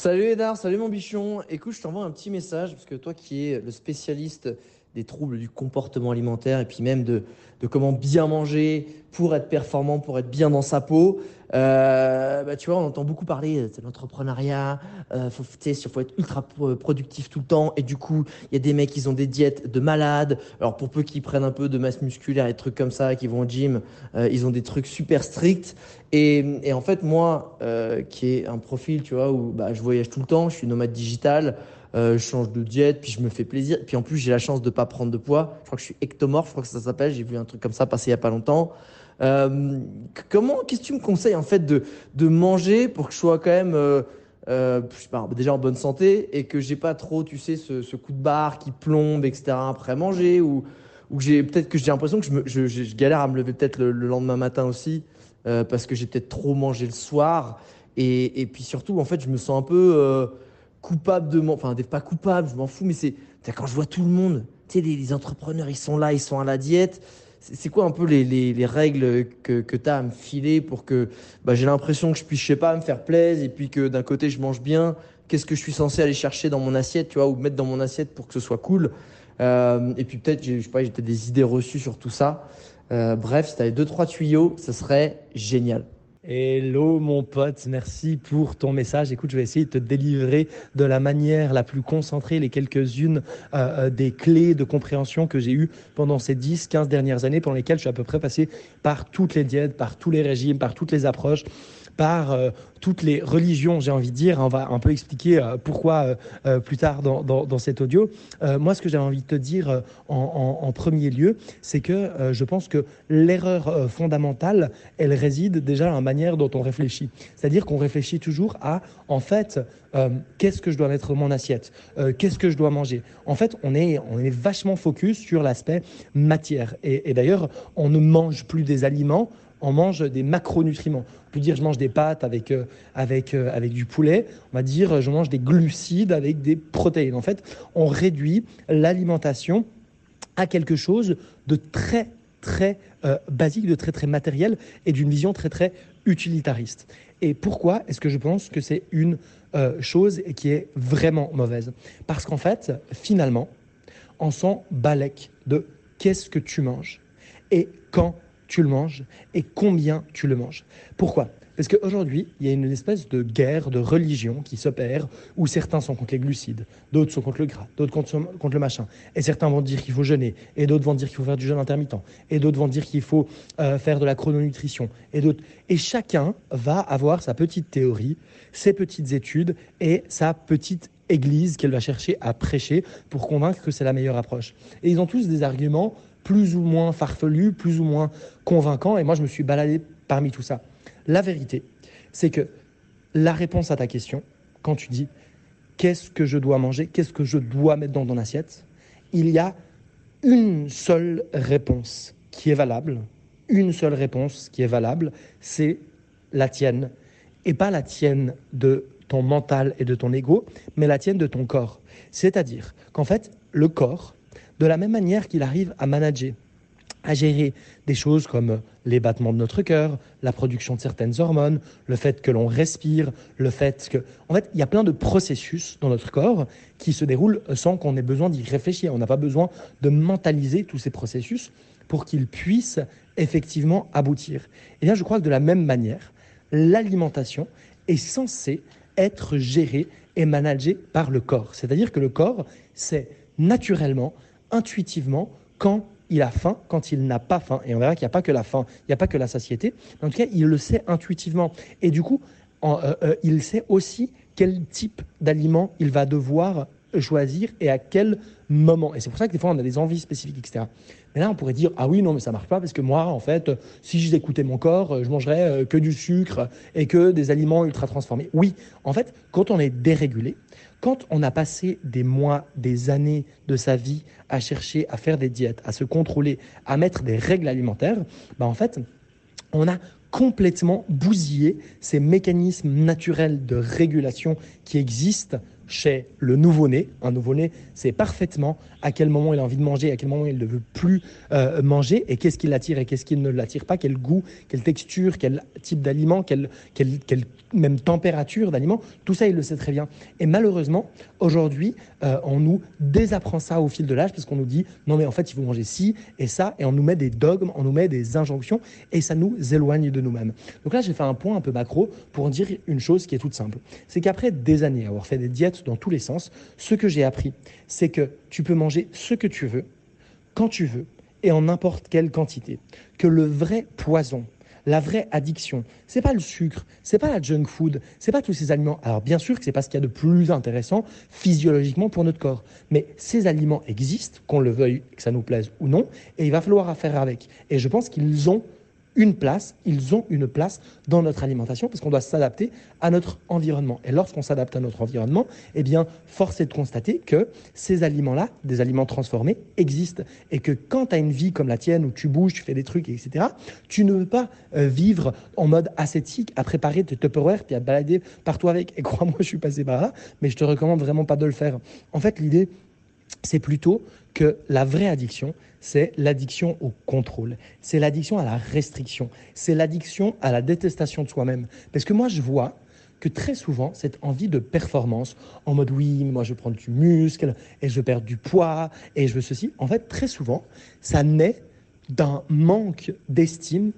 Salut Edar, salut mon bichon. Écoute, je t'envoie un petit message parce que toi qui es le spécialiste des troubles du comportement alimentaire et puis même de, comment bien manger pour être performant, pour être bien dans sa peau. Euh, bah, tu vois, on entend beaucoup parler de l'entrepreneuriat, euh, faut, être ultra productif tout le temps. Et du coup, il y a des mecs qui ont des diètes de malades. Alors pour peu qu'ils prennent un peu de masse musculaire et des trucs comme ça, qui vont au gym, euh, ils ont des trucs super stricts. Et, en fait, moi, euh, qui ai un profil, tu vois, où bah, je voyage tout le temps, je suis nomade digital, euh, je change de diète, puis je me fais plaisir. Puis en plus, j'ai la chance de pas prendre de poids. Je crois que je suis ectomorphe, je crois que ça s'appelle. J'ai vu un truc comme ça passer il y a pas longtemps. Euh, comment, qu'est-ce que tu me conseilles en fait de, manger pour que je sois quand même euh, déjà en bonne santé et que j'ai pas trop, tu sais, ce, coup de barre qui plombe, etc. après manger ou, ou j'ai peut-être que j'ai l'impression que je, galère à me lever peut-être le, le, lendemain matin aussi parce que j'ai peut-être trop mangé le soir et, et puis surtout en fait je me sens un peu coupable de enfin pas coupable, je m'en fous, mais c'est quand je vois tout le monde, tu sais, les, entrepreneurs ils sont là, ils sont à la diète c'est quoi un peu les, les, les règles que, que tu as à me filer pour que bah, j'ai l'impression que je puisse, je sais pas, me faire plaisir et puis que d'un côté je mange bien Qu'est-ce que je suis censé aller chercher dans mon assiette, tu vois, ou mettre dans mon assiette pour que ce soit cool? Euh, Et puis peut-être, je sais pas, j'ai peut-être des idées reçues sur tout ça. Euh, bref, si tu avais deux, trois tuyaux, ce serait génial. Hello mon pote, merci pour ton message. Écoute, je vais essayer de te délivrer de la manière la plus concentrée les quelques-unes euh, des clés de compréhension que j'ai eues pendant ces 10, 15 dernières années, pendant lesquelles je suis à peu près passé par toutes les diètes, par tous les régimes, par toutes les approches par euh, toutes les religions, j'ai envie de dire. On va un peu expliquer euh, pourquoi euh, plus tard dans, dans, cet audio. Moi, ce que j'avais envie de te dire en, premier lieu, c'est que je pense que l'erreur fondamentale, elle réside déjà dans la manière dont on réfléchit. C'est-à-dire qu'on réfléchit toujours à, en fait, qu'est-ce que je dois mettre dans mon assiette? Qu'est-ce que je dois manger? En fait, on est, on est vachement focus sur l'aspect matière. Et d'ailleurs, on ne mange plus des aliments, on mange des macronutriments. On peut dire je mange des pâtes avec, euh, avec, euh, avec du poulet. On va dire je mange des glucides avec des protéines. En fait, on réduit l'alimentation à quelque chose de très très euh, basique, de très très matériel et d'une vision très très utilitariste. Et pourquoi est-ce que je pense que c'est une chose qui est vraiment mauvaise? Parce qu'en fait, finalement, on s'en balèque de qu'est-ce que tu manges et quand tu le manges et combien tu le manges. Pourquoi? Parce qu'aujourd'hui, il y a une espèce de guerre de religion qui s'opère où certains sont contre les glucides, d'autres sont contre le gras, d'autres contre, contre, le machin. Et certains vont dire qu'il faut jeûner, et d'autres vont dire qu'il faut faire du jeûne intermittent, et d'autres vont dire qu'il faut euh, faire de la chrononutrition, et d'autres. Et chacun va avoir sa petite théorie, ses petites études et sa petite église qu'elle va chercher à prêcher pour convaincre que c'est la meilleure approche. Et ils ont tous des arguments plus ou moins farfelu, plus ou moins convaincant. Et moi, je me suis baladé parmi tout ça. La vérité, c'est que la réponse à ta question, quand tu dis qu'est-ce que je dois manger, qu'est-ce que je dois mettre dans ton assiette, il y a une seule réponse qui est valable. Une seule réponse qui est valable, c'est la tienne. Et pas la tienne de ton mental et de ton ego, mais la tienne de ton corps. C'est-à-dire qu'en fait, le corps, de la même manière qu'il arrive à manager, à gérer des choses comme les battements de notre cœur, la production de certaines hormones, le fait que l'on respire, le fait que... En fait, il y a plein de processus dans notre corps qui se déroulent sans qu'on ait besoin d'y réfléchir. On n'a pas besoin de mentaliser tous ces processus pour qu'ils puissent effectivement aboutir. Et bien, je crois que de la même manière, l'alimentation est censée être gérée et managée par le corps. C'est-à-dire que le corps, c'est naturellement intuitivement quand il a faim, quand il n'a pas faim. Et on verra qu'il n'y a pas que la faim, il n'y a pas que la satiété. En tout cas, il le sait intuitivement. Et du coup, euh, euh, il sait aussi quel type d'aliment il va devoir choisir et à quel moment. Et c'est pour ça que des fois, on a des envies spécifiques, etc. Mais là, on pourrait dire, ah oui, non, mais ça marche pas parce que moi, en fait, si j'écoutais mon corps, je mangerais euh, que du sucre et que des aliments ultra transformés. Oui, en fait, quand on est dérégulé, quand on a passé des mois, des années de sa vie à chercher à faire des diètes, à se contrôler, à mettre des règles alimentaires, bah en fait, on a complètement bousillé ces mécanismes naturels de régulation qui existent chez le nouveau-né. Un nouveau-né sait parfaitement à quel moment il a envie de manger, à quel moment il ne veut plus euh, manger, et qu'est-ce qui l'attire et qu'est-ce qui ne l'attire pas, quel goût, quelle texture, quel type d'aliment, quelle, même température d'aliment. Tout ça, il le sait très bien. Et malheureusement, aujourd'hui, euh, on nous désapprend ça au fil de l'âge, parce qu'on nous dit, non mais en fait, il faut manger ci et ça, et on nous met des dogmes, on nous met des injonctions, et ça nous éloigne de nous-mêmes. Donc là, j'ai fait un point un peu macro pour dire une chose qui est toute simple. C'est qu'après des années, avoir fait des diètes dans tous les sens, ce que j'ai appris, c'est que tu peux manger ce que tu veux, quand tu veux, et en n'importe quelle quantité. Que le vrai poison, la vraie addiction, c'est pas le sucre, c'est pas la junk food, c'est pas tous ces aliments. Alors bien sûr que c'est pas ce qu'il y a de plus intéressant physiologiquement pour notre corps, mais ces aliments existent, qu'on le veuille, que ça nous plaise ou non, et il va falloir faire avec. Et je pense qu'ils ont une place, ils ont une place dans notre alimentation parce qu'on doit s'adapter à notre environnement. Et lorsqu'on s'adapte à notre environnement, eh bien, force est de constater que ces aliments-là, des aliments transformés, existent. Et que quand tu as une vie comme la tienne où tu bouges, tu fais des trucs, etc., tu ne veux pas euh, vivre en mode ascétique, à préparer tes Tupperware puis à balader partout avec. Et crois-moi, je suis passé par là, mais je te recommande vraiment pas de le faire. En fait, l'idée, c'est plutôt que la vraie addiction, c'est l'addiction au contrôle, c'est l'addiction à la restriction, c'est l'addiction à la détestation de soi-même. Parce que moi, je vois que très souvent, cette envie de performance, en mode oui, moi je prendre du muscle, et je perdre du poids, et je veux ceci, en fait, très souvent, ça naît d'un manque d'estime,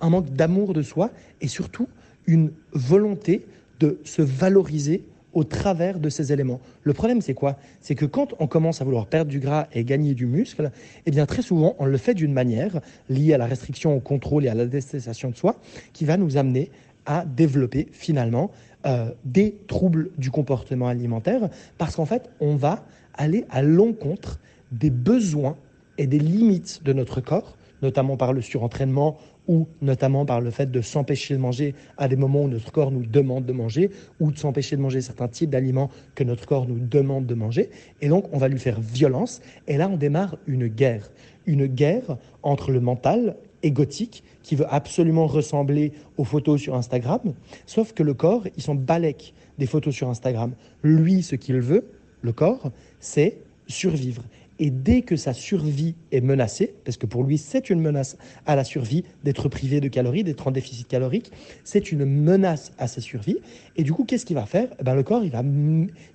un manque d'amour de soi, et surtout une volonté de se valoriser au travers de ces éléments. Le problème, c'est quoi? C'est que quand on commence à vouloir perdre du gras et gagner du muscle, eh bien très souvent, on le fait d'une manière liée à la restriction, au contrôle et à la détestation de soi, qui va nous amener à développer finalement euh, des troubles du comportement alimentaire, parce qu'en fait, on va aller à l'encontre des besoins et des limites de notre corps, notamment par le surentraînement ou notamment par le fait de s'empêcher de manger à des moments où notre corps nous demande de manger, ou de s'empêcher de manger certains types d'aliments que notre corps nous demande de manger. Et donc, on va lui faire violence. Et là, on démarre une guerre. Une guerre entre le mental égotique qui veut absolument ressembler aux photos sur Instagram, sauf que le corps, il s'en balèque des photos sur Instagram. Lui, ce qu'il veut, le corps, c'est survivre. Et dès que sa survie est menacée, parce que pour lui c'est une menace à la survie d'être privé de calories, d'être en déficit calorique, c'est une menace à sa survie. Et du coup, qu'est-ce qu'il va faire? Eh ben, Le corps, il va,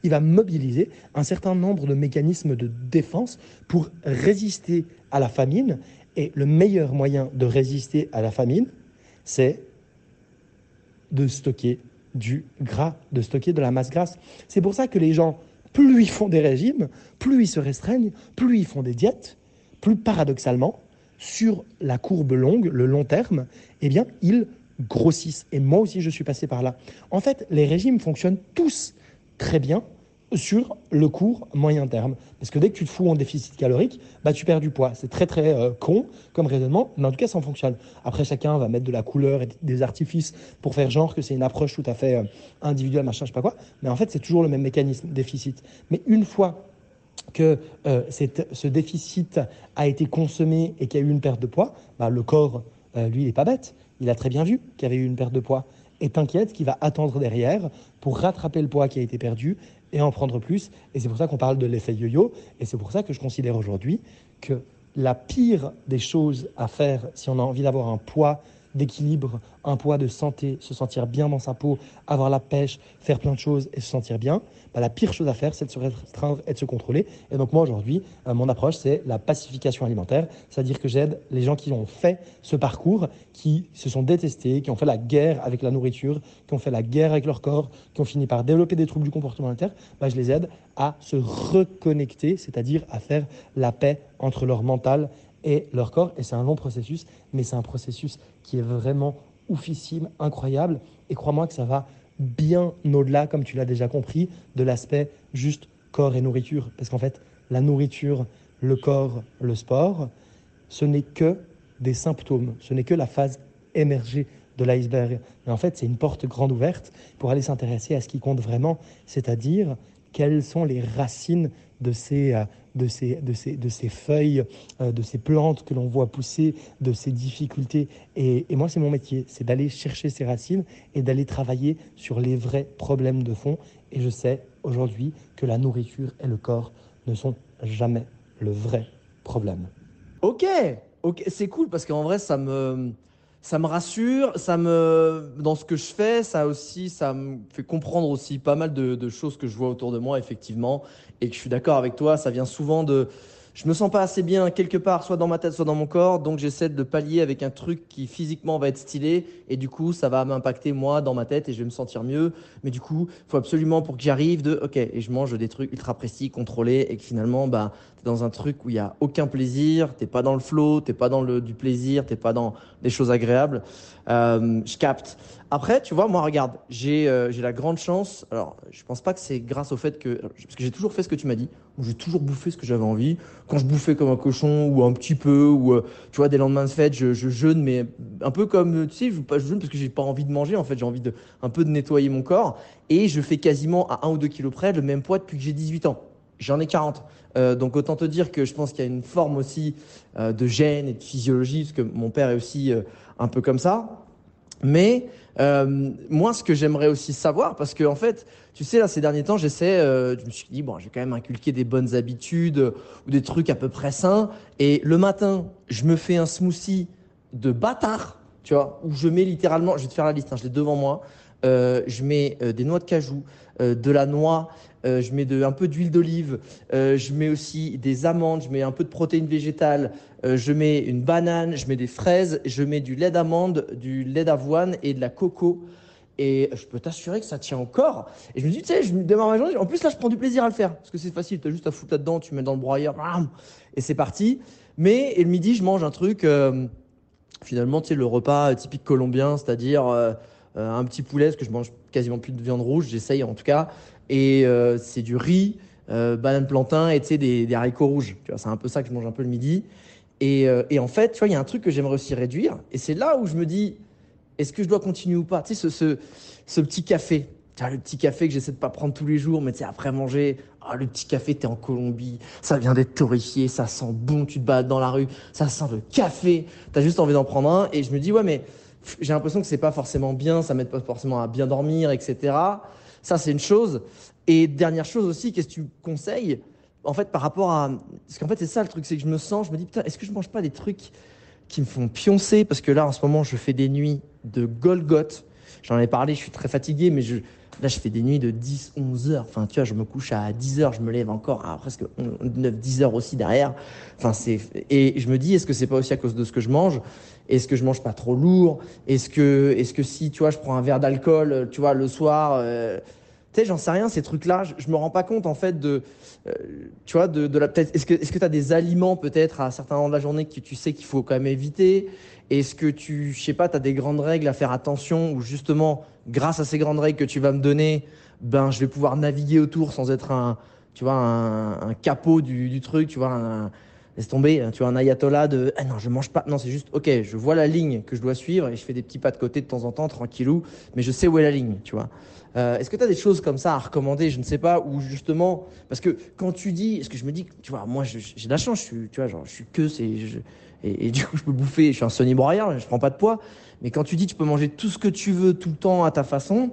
il va mobiliser un certain nombre de mécanismes de défense pour résister à la famine. Et le meilleur moyen de résister à la famine, c'est de stocker du gras, de stocker de la masse grasse. C'est pour ça que les gens plus ils font des régimes, plus ils se restreignent, plus ils font des diètes, plus paradoxalement, sur la courbe longue, le long terme, eh bien, ils grossissent. Et moi aussi, je suis passé par là. En fait, les régimes fonctionnent tous très bien sur le court moyen terme. Parce que dès que tu te fous en déficit calorique, bah, tu perds du poids. C'est très très euh, con comme raisonnement, mais en tout cas ça fonctionne. Après chacun va mettre de la couleur et des artifices pour faire genre que c'est une approche tout à fait euh, individuelle, machin, je sais pas quoi. Mais en fait c'est toujours le même mécanisme, déficit. Mais une fois que euh, ce déficit a été consommé et qu'il y a eu une perte de poids, bah, le corps, lui, il n'est pas bête. Il a très bien vu qu'il y avait eu une perte de poids. Et t'inquiète qu'il va attendre derrière pour rattraper le poids qui a été perdu et en prendre plus. Et c'est pour ça qu'on parle de l'effet yo-yo. Et c'est pour ça que je considère aujourd'hui que la pire des choses à faire si on a envie d'avoir un poids d'équilibre, un poids de santé, se sentir bien dans sa peau, avoir la pêche, faire plein de choses et se sentir bien, bah, la pire chose à faire, c'est de se restreindre et de se contrôler. Et donc moi aujourd'hui, euh, mon approche, c'est la pacification alimentaire, c'est-à-dire que j'aide les gens qui ont fait ce parcours, qui se sont détestés, qui ont fait la guerre avec la nourriture, qui ont fait la guerre avec leur corps, qui ont fini par développer des troubles du comportement alimentaire, bah, je les aide à se reconnecter, c'est-à-dire à faire la paix entre leur mental et leur corps. Et c'est un long processus, mais c'est un processus qui est vraiment oufissime, incroyable. Et crois-moi que ça va bien au-delà, comme tu l'as déjà compris, de l'aspect juste corps et nourriture, parce qu'en fait, la nourriture, le corps, le sport, ce n'est que des symptômes, ce n'est que la phase émergée de l'iceberg. Mais en fait, c'est une porte grande ouverte pour aller s'intéresser à ce qui compte vraiment, c'est-à-dire quelles sont les racines de ces, euh, de ces, de ces, de ces feuilles, euh, de ces plantes que l'on voit pousser, de ces difficultés. Et, et moi, c'est mon métier, c'est d'aller chercher ces racines et d'aller travailler sur les vrais problèmes de fond. Et je sais aujourd'hui que la nourriture et le corps ne sont jamais le vrai problème. Ok, ok, c'est cool parce qu'en vrai, ça me, ça me rassure, ça me, dans ce que je fais, ça aussi, ça me fait comprendre aussi pas mal de, choses que je vois autour de moi, effectivement, et que je suis d'accord avec toi. Ça vient souvent de, je me sens pas assez bien quelque part, soit dans ma tête, soit dans mon corps, donc j'essaie de pallier avec un truc qui physiquement va être stylé, et du coup, ça va m'impacter moi dans ma tête et je vais me sentir mieux. Mais du coup, faut absolument pour que j'y arrive de, ok, et je mange des trucs ultra précis, contrôlés, et que finalement, bah, dans un truc où il y a aucun plaisir, t'es pas dans le flow, t'es pas dans le du plaisir, t'es pas dans des choses agréables. Euh, je capte. Après, tu vois, moi, regarde, j'ai euh, j'ai la grande chance. Alors, je pense pas que c'est grâce au fait que parce que j'ai toujours fait ce que tu m'as dit. J'ai toujours bouffé ce que j'avais envie. Quand je bouffais comme un cochon ou un petit peu ou euh, tu vois des lendemains de fête, je, je jeûne, mais un peu comme tu sais, je, je jeûne parce que j'ai pas envie de manger. En fait, j'ai envie de un peu de nettoyer mon corps et je fais quasiment à 1 ou 2 kilos près le même poids depuis que j'ai 18 ans. J'en ai 40. Euh, donc autant te dire que je pense qu'il y a une forme aussi euh, de gène et de physiologie, parce que mon père est aussi euh, un peu comme ça. Mais moi, ce que j'aimerais aussi savoir, parce que en fait, tu sais, là, ces derniers temps, j'essaie, je me suis dit, bon, je vais quand même inculquer des bonnes habitudes ou des trucs à peu près sains. Et le matin, je me fais un smoothie de bâtard, tu vois, où je mets littéralement, je vais te faire la liste, hein, je l'ai devant moi, je mets euh, des noix de cajou, euh, de la noix, euh, je mets un peu d'huile d'olive, euh, je mets aussi des amandes, je mets un peu de protéines végétales, euh, je mets une banane, je mets des fraises, je mets du lait d'amande, du lait d'avoine et de la coco. Et je peux t'assurer que ça tient corps. Et je me dis, tu sais, je démarre ma journée. En plus, là, je prends du plaisir à le faire. Parce que c'est facile. Tu as juste à foutre là-dedans, tu mets dans le broyeur, et c'est parti. Mais, le midi, je mange un truc, euh, finalement, tu sais, le repas typique colombien, c'est-à-dire euh, euh, un petit poulet, parce que je mange quasiment plus de viande rouge, j'essaye en tout cas. Et euh, c'est du riz, euh, banane plantain et des, des haricots rouges. Tu vois, c'est un peu ça que je mange un peu le midi. Et, euh, et en fait, tu vois, il y a un truc que j'aimerais aussi réduire. Et c'est là où je me dis, est-ce que je dois continuer ou pas? Tu sais, ce, ce, petit café. Le petit café que j'essaie de pas prendre tous les jours, mais tu sais, après manger, ah, le petit café, t'es en Colombie, ça vient d'être torréfié, ça sent bon, tu te balades dans la rue, ça sent le café, t'as juste envie d'en prendre un. Et je me dis, ouais, mais j'ai l'impression que c'est pas forcément bien, ça m'aide pas forcément à bien dormir, etc. Ça, c'est une chose. Et dernière chose aussi, qu'est-ce que tu conseilles En fait, par rapport à. Parce qu'en fait, c'est ça le truc, c'est que je me sens, je me dis, putain, est-ce que je mange pas des trucs qui me font pioncer? Parce que là, en ce moment, je fais des nuits de Golgoth. J'en ai parlé, je suis très fatigué, mais je, là, je fais des nuits de 10, 11 heures. Enfin, tu vois, je me couche à 10 heures, je me lève encore à presque 9, 10 heures aussi derrière. Enfin, c'est, et je me dis, est-ce que c'est pas aussi à cause de ce que je mange? Est-ce que je mange pas trop lourd? Est-ce que, est-ce que si, tu vois, je prends un verre d'alcool, tu vois, le soir, euh, tu sais, j'en sais rien, ces trucs-là, je, je me rends pas compte, en fait, de, euh, tu vois, de, la, est-ce que, est-ce que tu as des aliments, peut-être, à certains moments de la journée que tu sais qu'il faut quand même éviter? Est-ce que tu, je sais pas, tu as des grandes règles à faire attention ou justement, grâce à ces grandes règles que tu vas me donner, ben, je vais pouvoir naviguer autour sans être un, tu vois, un, capot du, truc, tu vois, un, laisse tomber, tu vois, un ayatollah de, ah non, je mange pas, non, c'est juste, ok, je vois la ligne que je dois suivre et je fais des petits pas de côté de temps en temps, tranquillou, mais je sais où est la ligne, tu vois. Euh, est-ce que tu as des choses comme ça à recommander Je ne sais pas, ou justement, parce que quand tu dis, est-ce que je me dis, tu vois, moi j'ai de la chance, je suis, tu vois, je suis que, c'est, et, du coup je peux bouffer, je suis un Broyard, je prends pas de poids, mais quand tu dis tu peux manger tout ce que tu veux tout le temps à ta façon,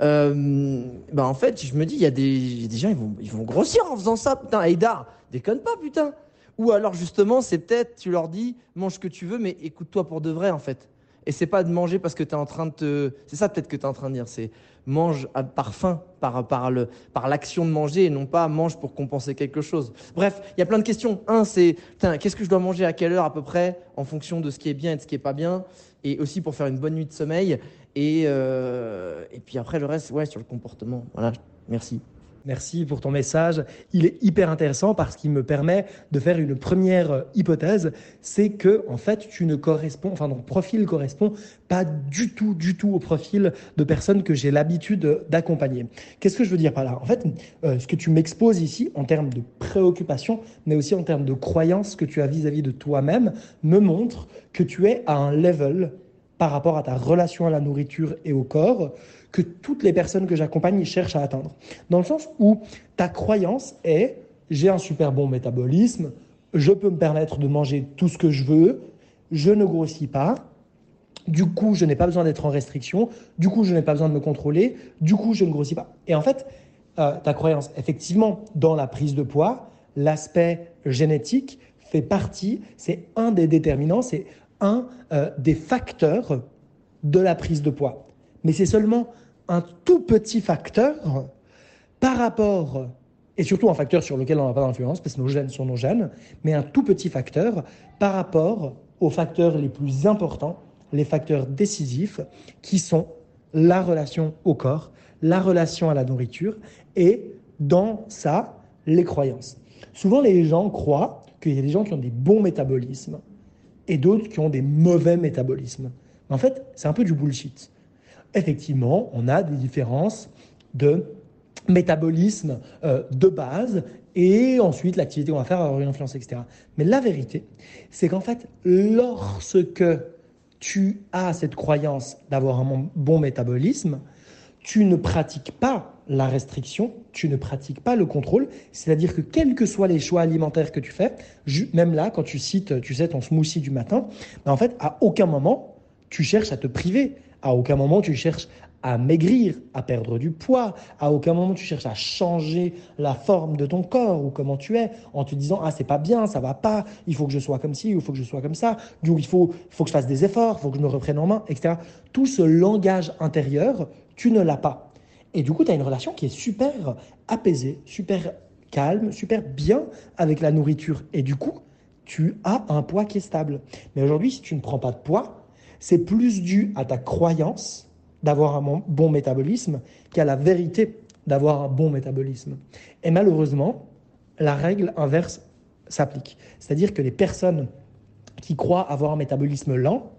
euh, bah en fait, je me dis, il y a des, gens, ils vont, grossir en faisant ça, putain, Haïdar, déconne pas, putain. Ou alors justement, c'est peut-être, tu leur dis, mange ce que tu veux, mais écoute-toi pour de vrai, en fait. Et c'est pas de manger parce que tu es en train de te. C'est ça peut-être que tu es en train de dire. C'est mange par faim, par, par, le, par l'action de manger et non pas mange pour compenser quelque chose. Bref, il y a plein de questions. Un, c'est qu'est-ce que je dois manger à quelle heure à peu près en fonction de ce qui est bien et de ce qui est pas bien. Et aussi pour faire une bonne nuit de sommeil. Et, euh, et puis après, le reste, ouais, sur le comportement. Voilà, merci. Merci pour ton message. Il est hyper intéressant parce qu'il me permet de faire une première euh, hypothèse, c'est que en fait, tu ne corresponds, enfin ton profil correspond pas du tout, du tout au profil de personnes que j'ai l'habitude d'accompagner. Qu'est-ce que je veux dire par là? En fait, euh, ce que tu m'exposes ici en termes de préoccupation, mais aussi en termes de croyances que tu as vis-à-vis de toi-même, me montre que tu es à un level par rapport à ta relation à la nourriture et au corps que toutes les personnes que j'accompagne cherchent à atteindre. Dans le sens où ta croyance est j'ai un super bon métabolisme, je peux me permettre de manger tout ce que je veux, je ne grossis pas, du coup je n'ai pas besoin d'être en restriction, du coup je n'ai pas besoin de me contrôler, du coup je ne grossis pas. Et en fait, euh, ta croyance, effectivement, dans la prise de poids, l'aspect génétique fait partie, c'est un des déterminants, c'est un euh, des facteurs de la prise de poids. Mais c'est seulement un tout petit facteur par rapport, et surtout un facteur sur lequel on n'a pas d'influence, parce que nos gènes sont nos gènes, mais un tout petit facteur par rapport aux facteurs les plus importants, les facteurs décisifs, qui sont la relation au corps, la relation à la nourriture, et dans ça, les croyances. Souvent, les gens croient qu'il y a des gens qui ont des bons métabolismes et d'autres qui ont des mauvais métabolismes. En fait, c'est un peu du bullshit effectivement, on a des différences de métabolisme euh, de base et ensuite l'activité qu'on va faire avoir une influence, etc. Mais la vérité, c'est qu'en fait, lorsque tu as cette croyance d'avoir un bon métabolisme, tu ne pratiques pas la restriction, tu ne pratiques pas le contrôle, c'est-à-dire que quels que soient les choix alimentaires que tu fais, même là, quand tu cites, tu sais, ton smoothie du matin, ben, en fait, à aucun moment, tu cherches à te priver. À aucun moment tu cherches à maigrir, à perdre du poids. À aucun moment tu cherches à changer la forme de ton corps ou comment tu es en te disant ah c'est pas bien, ça va pas, il faut que je sois comme ci, il faut que je sois comme ça. Coup il faut, faut que je fasse des efforts, il faut que je me reprenne en main, etc. Tout ce langage intérieur, tu ne l'as pas. Et du coup tu as une relation qui est super apaisée, super calme, super bien avec la nourriture. Et du coup tu as un poids qui est stable. Mais aujourd'hui si tu ne prends pas de poids, c'est plus dû à ta croyance d'avoir un bon métabolisme qu'à la vérité d'avoir un bon métabolisme. Et malheureusement, la règle inverse s'applique. C'est-à-dire que les personnes qui croient avoir un métabolisme lent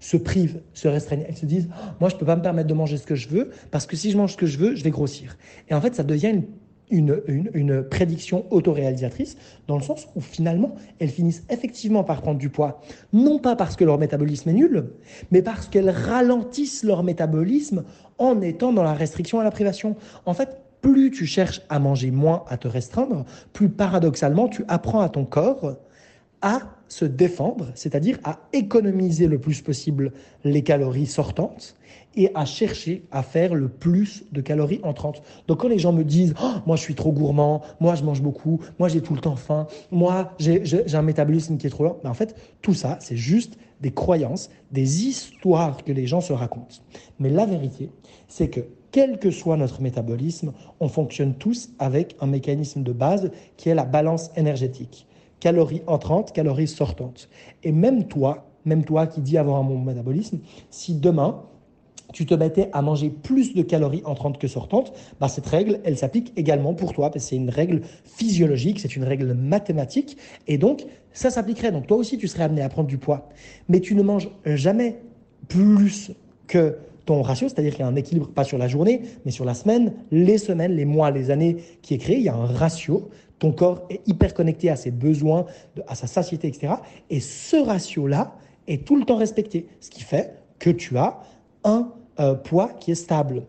se privent, se restreignent. Elles se disent Moi, je ne peux pas me permettre de manger ce que je veux, parce que si je mange ce que je veux, je vais grossir. Et en fait, ça devient une une, une, prédiction autoréalisatrice, dans le sens où finalement, elles finissent effectivement par prendre du poids, non pas parce que leur métabolisme est nul, mais parce qu'elles ralentissent leur métabolisme en étant dans la restriction à la privation. En fait, plus tu cherches à manger moins, à te restreindre, plus paradoxalement, tu apprends à ton corps à se défendre, c'est-à-dire à économiser le plus possible les calories sortantes et à chercher à faire le plus de calories entrantes. Donc quand les gens me disent oh, moi je suis trop gourmand, moi je mange beaucoup, moi j'ai tout le temps faim, moi j'ai un métabolisme qui est trop lent, ben, en fait tout ça c'est juste des croyances, des histoires que les gens se racontent. Mais la vérité, c'est que quel que soit notre métabolisme, on fonctionne tous avec un mécanisme de base qui est la balance énergétique calories entrantes, calories sortantes. Et même toi, même toi qui dis avoir un bon métabolisme, si demain tu te mettais à manger plus de calories entrantes que sortantes, bah cette règle, elle s'applique également pour toi, parce que c'est une règle physiologique, c'est une règle mathématique, et donc ça s'appliquerait. Donc toi aussi, tu serais amené à prendre du poids. Mais tu ne manges jamais plus que ton ratio, c'est-à-dire qu'il y a un équilibre, pas sur la journée, mais sur la semaine, les semaines, les mois, les années qui est créé, il y a un ratio ton corps est hyper connecté à ses besoins, à sa satiété, etc. Et ce ratio-là est tout le temps respecté, ce qui fait que tu as un euh, poids qui est stable.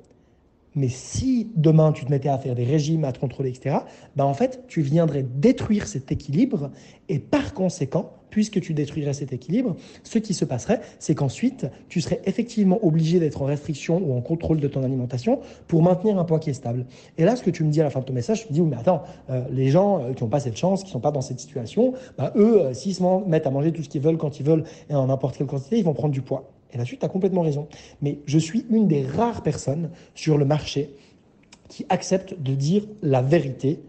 Mais si demain tu te mettais à faire des régimes, à te contrôler, etc., ben en fait, tu viendrais détruire cet équilibre et par conséquent, puisque tu détruirais cet équilibre, ce qui se passerait, c'est qu'ensuite, tu serais effectivement obligé d'être en restriction ou en contrôle de ton alimentation pour maintenir un poids qui est stable. Et là, ce que tu me dis à la fin de ton message, tu me dis, oui, mais attends, euh, les gens euh, qui n'ont pas cette chance, qui ne sont pas dans cette situation, bah, eux, euh, s'ils se mettent à manger tout ce qu'ils veulent quand ils veulent et en n'importe quelle quantité, ils vont prendre du poids. Et là-dessus, tu as complètement raison. Mais je suis une des rares personnes sur le marché qui accepte de dire la vérité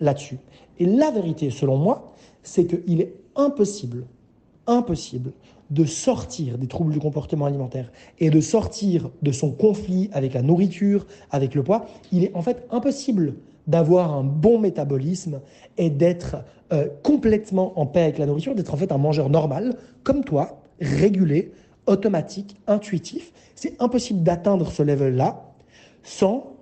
là-dessus. Et la vérité, selon moi, c'est qu'il est impossible, impossible de sortir des troubles du comportement alimentaire et de sortir de son conflit avec la nourriture, avec le poids, il est en fait impossible d'avoir un bon métabolisme et d'être euh, complètement en paix avec la nourriture, d'être en fait un mangeur normal, comme toi, régulé, automatique, intuitif. C'est impossible d'atteindre ce level-là sans,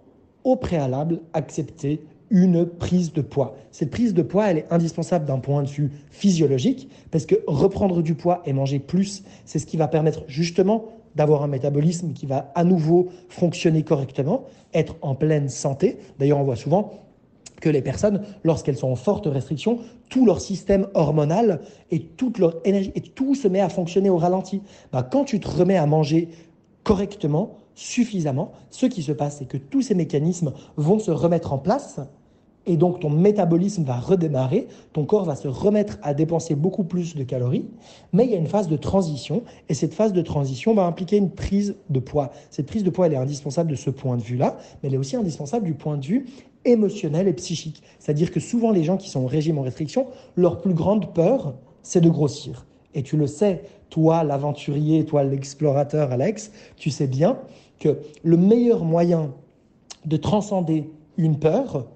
au préalable, accepter une prise de poids. Cette prise de poids, elle est indispensable d'un point de vue physiologique, parce que reprendre du poids et manger plus, c'est ce qui va permettre justement d'avoir un métabolisme qui va à nouveau fonctionner correctement, être en pleine santé. D'ailleurs, on voit souvent que les personnes, lorsqu'elles sont en forte restriction, tout leur système hormonal et toute leur énergie, et tout se met à fonctionner au ralenti. Bah, quand tu te remets à manger correctement, suffisamment, ce qui se passe, c'est que tous ces mécanismes vont se remettre en place et donc ton métabolisme va redémarrer, ton corps va se remettre à dépenser beaucoup plus de calories, mais il y a une phase de transition, et cette phase de transition va impliquer une prise de poids. Cette prise de poids, elle est indispensable de ce point de vue-là, mais elle est aussi indispensable du point de vue émotionnel et psychique. C'est-à-dire que souvent les gens qui sont au régime en restriction, leur plus grande peur, c'est de grossir. Et tu le sais, toi l'aventurier, toi l'explorateur Alex, tu sais bien que le meilleur moyen de transcender une peur,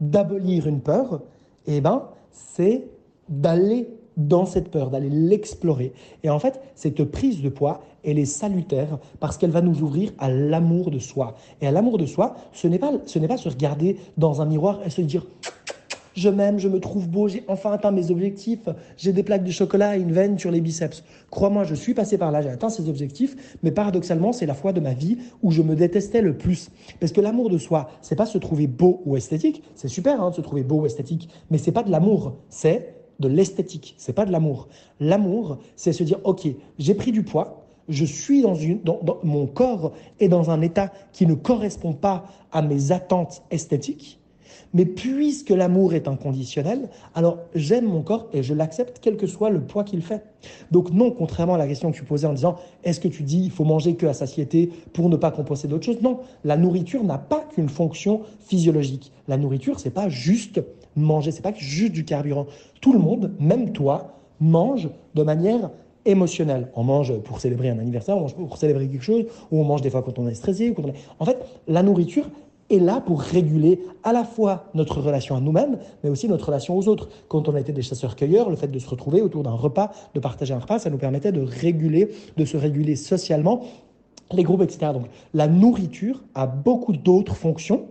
d'abolir une peur, eh ben, c'est d'aller dans cette peur, d'aller l'explorer. Et en fait, cette prise de poids, elle est salutaire parce qu'elle va nous ouvrir à l'amour de soi. Et à l'amour de soi, ce n'est pas, pas se regarder dans un miroir et se dire je m'aime, je me trouve beau, j'ai enfin atteint mes objectifs, j'ai des plaques de chocolat et une veine sur les biceps. Crois-moi, je suis passé par là, j'ai atteint ces objectifs, mais paradoxalement, c'est la fois de ma vie où je me détestais le plus. Parce que l'amour de soi, c'est pas se trouver beau ou esthétique, c'est super hein, de se trouver beau ou esthétique, mais c'est pas de l'amour, c'est de l'esthétique, c'est pas de l'amour. L'amour, c'est se dire, ok, j'ai pris du poids, je suis dans une, mon corps est dans un état qui ne correspond pas à mes attentes esthétiques. Mais puisque l'amour est inconditionnel, alors j'aime mon corps et je l'accepte quel que soit le poids qu'il fait. Donc non, contrairement à la question que tu posais en disant est-ce que tu dis il faut manger que à satiété pour ne pas compenser d'autres choses? Non, la nourriture n'a pas qu'une fonction physiologique. La nourriture, c'est pas juste manger, c'est pas juste du carburant. Tout le monde, même toi, mange de manière émotionnelle. On mange pour célébrer un anniversaire, on mange pour célébrer quelque chose, ou on mange des fois quand on est stressé. Ou quand on En fait, la nourriture, est là pour réguler à la fois notre relation à nous-mêmes, mais aussi notre relation aux autres. Quand on était des chasseurs-cueilleurs, le fait de se retrouver autour d'un repas, de partager un repas, ça nous permettait de réguler, de se réguler socialement, les groupes, etc. Donc la nourriture a beaucoup d'autres fonctions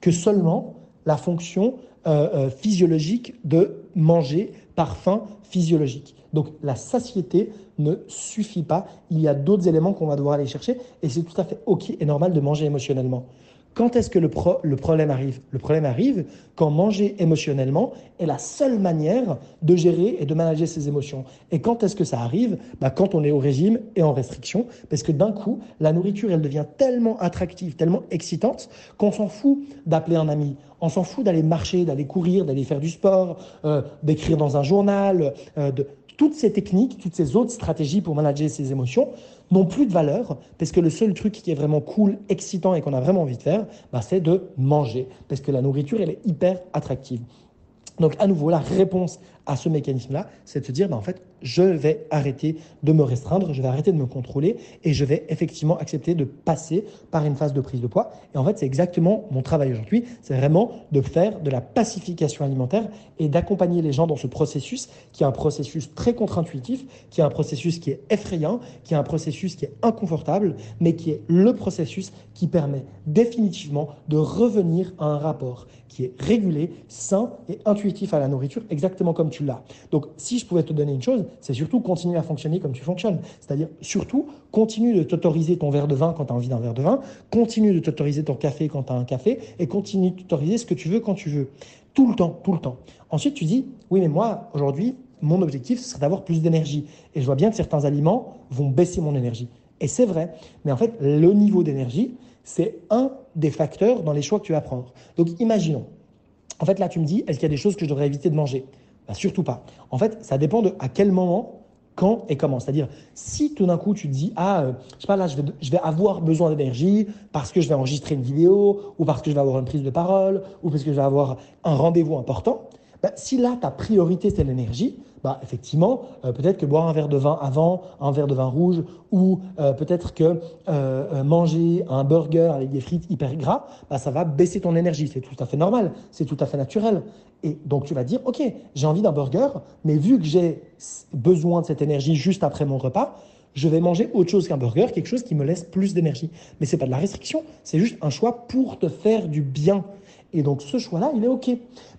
que seulement la fonction euh, euh, physiologique de manger par physiologique. Donc la satiété ne suffit pas, il y a d'autres éléments qu'on va devoir aller chercher et c'est tout à fait ok et normal de manger émotionnellement. Quand est-ce que le, le, problème arrive? Le problème arrive quand manger émotionnellement est la seule manière de gérer et de manager ses émotions. Et quand est-ce que ça arrive? Bah Quand on est au régime et en restriction, parce que d'un coup, la nourriture, elle devient tellement attractive, tellement excitante, qu'on s'en fout d'appeler un ami, on s'en fout d'aller marcher, d'aller courir, d'aller faire du sport, euh, d'écrire dans un journal, euh, de toutes ces techniques, toutes ces autres stratégies pour manager ses émotions n'ont plus de valeur parce que le seul truc qui est vraiment cool, excitant et qu'on a vraiment envie de faire, bah, c'est de manger parce que la nourriture, elle est hyper attractive. Donc à nouveau, la réponse à ce mécanisme-là, c'est de se dire, bah, en fait, je vais arrêter de me restreindre, je vais arrêter de me contrôler et je vais effectivement accepter de passer par une phase de prise de poids. Et en fait, c'est exactement mon travail aujourd'hui, c'est vraiment de faire de la pacification alimentaire et d'accompagner les gens dans ce processus qui est un processus très contre-intuitif, qui est un processus qui est effrayant, qui est un processus qui est inconfortable, mais qui est le processus qui permet définitivement de revenir à un rapport qui est régulé, sain et intuitif à la nourriture, exactement comme tu l'as. Donc, si je pouvais te donner une chose, c'est surtout continuer à fonctionner comme tu fonctionnes. C'est-à-dire, surtout, continue de t'autoriser ton verre de vin quand tu as envie d'un verre de vin, continue de t'autoriser ton café quand tu as un café, et continue de t'autoriser ce que tu veux quand tu veux. Tout le temps, tout le temps. Ensuite, tu dis, oui, mais moi, aujourd'hui, mon objectif, ce serait d'avoir plus d'énergie. Et je vois bien que certains aliments vont baisser mon énergie. Et c'est vrai. Mais en fait, le niveau d'énergie, c'est un des facteurs dans les choix que tu vas prendre. Donc, imaginons. En fait, là, tu me dis, est-ce qu'il y a des choses que je devrais éviter de manger? Bah, surtout pas. En fait, ça dépend de à quel moment, quand et comment. C'est-à-dire, si tout d'un coup tu te dis, ah, euh, je sais pas, là, je vais, je vais avoir besoin d'énergie parce que je vais enregistrer une vidéo, ou parce que je vais avoir une prise de parole, ou parce que je vais avoir un rendez-vous important, bah, si là, ta priorité, c'est l'énergie, bah, effectivement, euh, peut-être que boire un verre de vin avant, un verre de vin rouge, ou euh, peut-être que euh, manger un burger avec des frites hyper gras, bah, ça va baisser ton énergie. C'est tout à fait normal, c'est tout à fait naturel. Et donc tu vas dire, ok, j'ai envie d'un burger, mais vu que j'ai besoin de cette énergie juste après mon repas, je vais manger autre chose qu'un burger, quelque chose qui me laisse plus d'énergie. Mais c'est pas de la restriction, c'est juste un choix pour te faire du bien. Et donc ce choix-là, il est ok.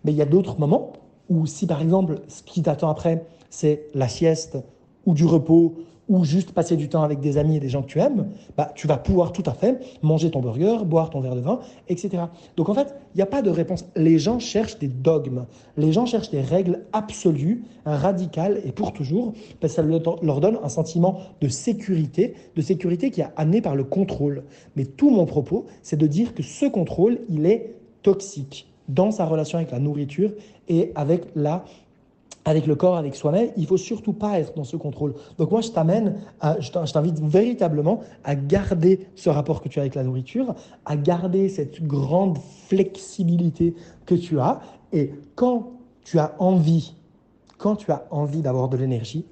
Mais il y a d'autres moments ou si par exemple, ce qui t'attend après, c'est la sieste ou du repos ou juste passer du temps avec des amis et des gens que tu aimes, bah, tu vas pouvoir tout à fait manger ton burger, boire ton verre de vin, etc. Donc en fait, il n'y a pas de réponse. Les gens cherchent des dogmes, les gens cherchent des règles absolues, radicales et pour toujours, parce que ça leur donne un sentiment de sécurité, de sécurité qui est amené par le contrôle. Mais tout mon propos, c'est de dire que ce contrôle, il est toxique dans sa relation avec la nourriture et avec la avec le corps, avec soi-même, il faut surtout pas être dans ce contrôle. Donc moi, je t'amène, je t'invite véritablement à garder ce rapport que tu as avec la nourriture, à garder cette grande flexibilité que tu as. Et quand tu as envie, quand tu as envie d'avoir de l'énergie,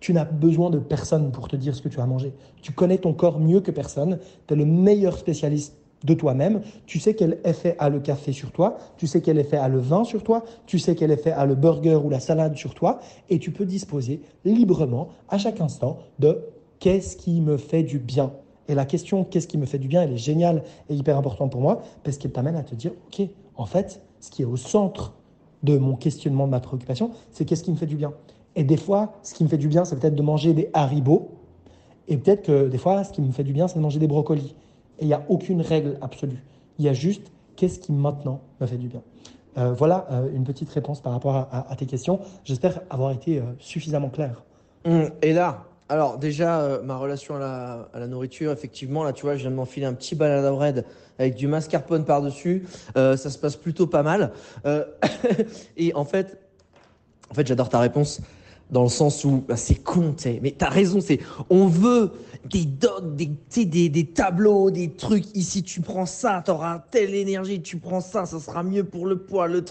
tu n'as besoin de personne pour te dire ce que tu as mangé. Tu connais ton corps mieux que personne. Tu es le meilleur spécialiste de toi-même. Tu sais quel effet a le café sur toi, tu sais quel effet a le vin sur toi, tu sais quel effet a le burger ou la salade sur toi, et tu peux disposer librement à chaque instant de qu'est-ce qui me fait du bien? Et la question qu'est-ce qui me fait du bien, elle est géniale et hyper importante pour moi, parce qu'elle t'amène à te dire, ok, en fait, ce qui est au centre de mon questionnement, de ma préoccupation, c'est qu'est-ce qui me fait du bien? Et des fois, ce qui me fait du bien, c'est peut-être de manger des haribots, et peut-être que des fois, ce qui me fait du bien, c'est de manger des brocolis. Il n'y a aucune règle absolue. Il y a juste qu'est-ce qui maintenant me fait du bien. Euh, voilà euh, une petite réponse par rapport à, tes questions. J'espère avoir été euh, suffisamment clair. Hum, et là, alors déjà, ma relation à la, nourriture, effectivement, là, tu vois, je viens de m'enfiler un petit à bread avec du mascarpone par-dessus. ça se passe plutôt pas mal. et en fait, en fait j'adore ta réponse dans le sens où bah, c'est con, tu. Mais t'as raison, c'est on veut des dogs, des, des, des tableaux, des trucs. Ici, tu prends ça, t'auras telle énergie, tu prends ça, ça sera mieux pour le poids, le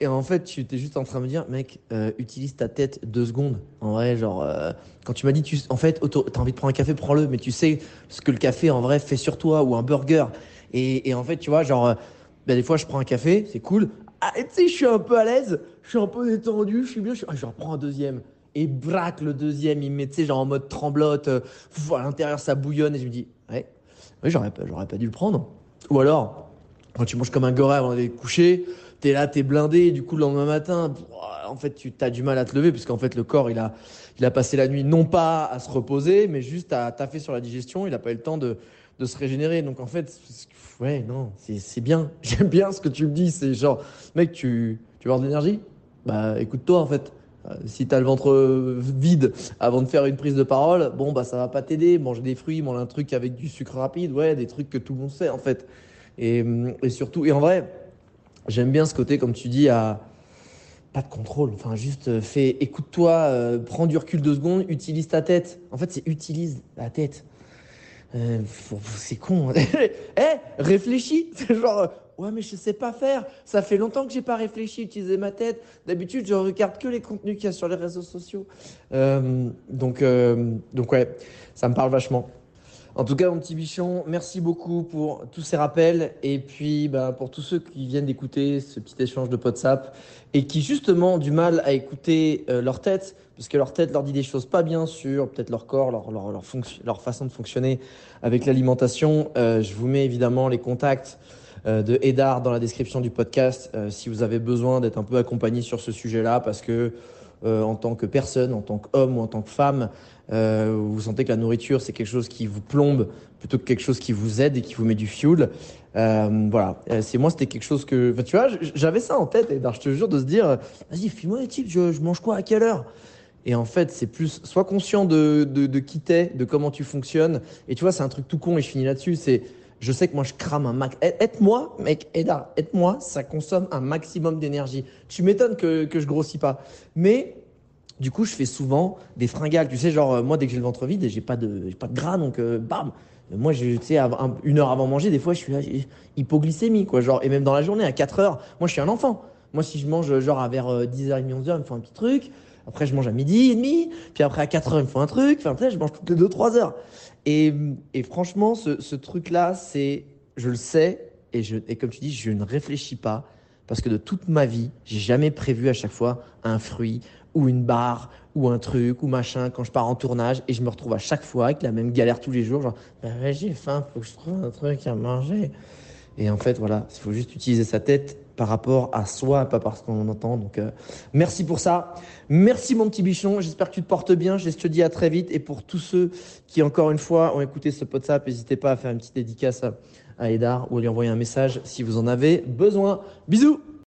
Et en fait, tu étais juste en train de me dire, mec, euh, utilise ta tête deux secondes. En vrai, genre, euh, quand tu m'as dit, tu, en fait, t'as envie de prendre un café, prends-le, mais tu sais ce que le café en vrai fait sur toi ou un burger. Et, et en fait, tu vois, genre, euh, bah, des fois, je prends un café, c'est cool. Ah, tu sais, je suis un peu à l'aise, je suis un peu détendu, je suis bien, je, suis, ah, je reprends un deuxième et braque le deuxième, il met, tu sais, genre en mode tremblote, euh, à l'intérieur ça bouillonne, et je me dis, ouais, j'aurais pas, j'aurais pas dû le prendre. Ou alors, quand tu manges comme un goré avant d'aller coucher, t'es là, t'es blindé, du coup le lendemain matin, en fait tu as du mal à te lever, puisqu'en fait le corps il a, il a passé la nuit non pas à se reposer, mais juste à taffer sur la digestion, il a pas eu le temps de, de se régénérer. Donc en fait, ouais, non, c'est bien, j'aime bien ce que tu me dis, c'est genre, mec, tu, tu veux avoir de l'énergie? Bah écoute-toi en fait. Euh, si tu as le ventre vide avant de faire une prise de parole, bon, bah, ça va pas t'aider. Manger des fruits, manger un truc avec du sucre rapide, ouais, des trucs que tout le monde sait, en fait. Et, et surtout, et en vrai, j'aime bien ce côté, comme tu dis, à pas de contrôle. Enfin, juste euh, fais, écoute-toi, euh, prends du recul deux secondes, utilise ta tête. En fait, c'est utilise la tête. C'est con. eh, réfléchis. Ouais, mais je sais pas faire. Ça fait longtemps que j'ai pas réfléchi, utiliser ma tête. D'habitude, je regarde que les contenus qu'il y a sur les réseaux sociaux. Euh, donc, euh, donc ouais, ça me parle vachement. En tout cas, mon petit bichon, merci beaucoup pour tous ces rappels et puis bah, pour tous ceux qui viennent d'écouter ce petit échange de WhatsApp et qui justement ont du mal à écouter euh, leur tête parce que leur tête leur dit des choses pas bien sur peut-être leur corps, leur, leur, leur, façon de fonctionner avec l'alimentation. je vous mets évidemment les contacts de Edar dans la description du podcast euh, si vous avez besoin d'être un peu accompagné sur ce sujet-là parce que euh, en tant que personne, en tant qu'homme ou en tant que femme, vous sentez que la nourriture c'est quelque chose qui vous plombe plutôt que quelque chose qui vous aide et qui vous met du fuel. voilà, c'est moi c'était quelque chose que, tu vois, j'avais ça en tête, Edar, je te jure de se dire, vas-y, file-moi les types, je, je mange quoi à quelle heure? Et en fait, c'est plus, sois conscient de, de, de qui t'es, de comment tu fonctionnes. Et tu vois, c'est un truc tout con et je finis là-dessus. C'est, je sais que moi, je crame un max. Aide-moi, mec, Eda, aide-moi, ça consomme un maximum d'énergie. Tu m'étonnes que, que je grossis pas. Mais, du coup, je fais souvent des fringales. Tu sais, genre, euh, moi, dès que j'ai le ventre vide, j'ai pas de, pas de gras, donc, euh, bam. Moi, tu sais, une heure avant manger, des fois, je suis là, hypoglycémie, quoi. Genre, et même dans la journée, à 4 heures, moi, je suis un enfant. Moi, si je mange genre vers 10h30, 11h, il me faut un petit truc. Après, je mange à midi et demi. Puis après, à 4h, il me faut un truc. Enfin, tu sais, je mange toutes les 2-3 heures. Et, franchement, ce, truc-là, c'est, je le sais. Et, comme tu dis, je ne réfléchis pas. Parce que de toute ma vie, j'ai jamais prévu à chaque fois un fruit ou une barre ou un truc ou machin quand je pars en tournage et je me retrouve à chaque fois avec la même galère tous les jours. Genre, bah j'ai faim, faut que je trouve un truc à manger. Et en fait, voilà, il faut juste utiliser sa tête par rapport à soi, pas parce qu'on entend. Donc, euh, merci pour ça. Merci mon petit bichon. J'espère que tu te portes bien. Je te dis à très vite. Et pour tous ceux qui, encore une fois, ont écouté ce WhatsApp, n'hésitez pas à faire une petite dédicace à, à Edar ou à lui envoyer un message si vous en avez besoin. Bisous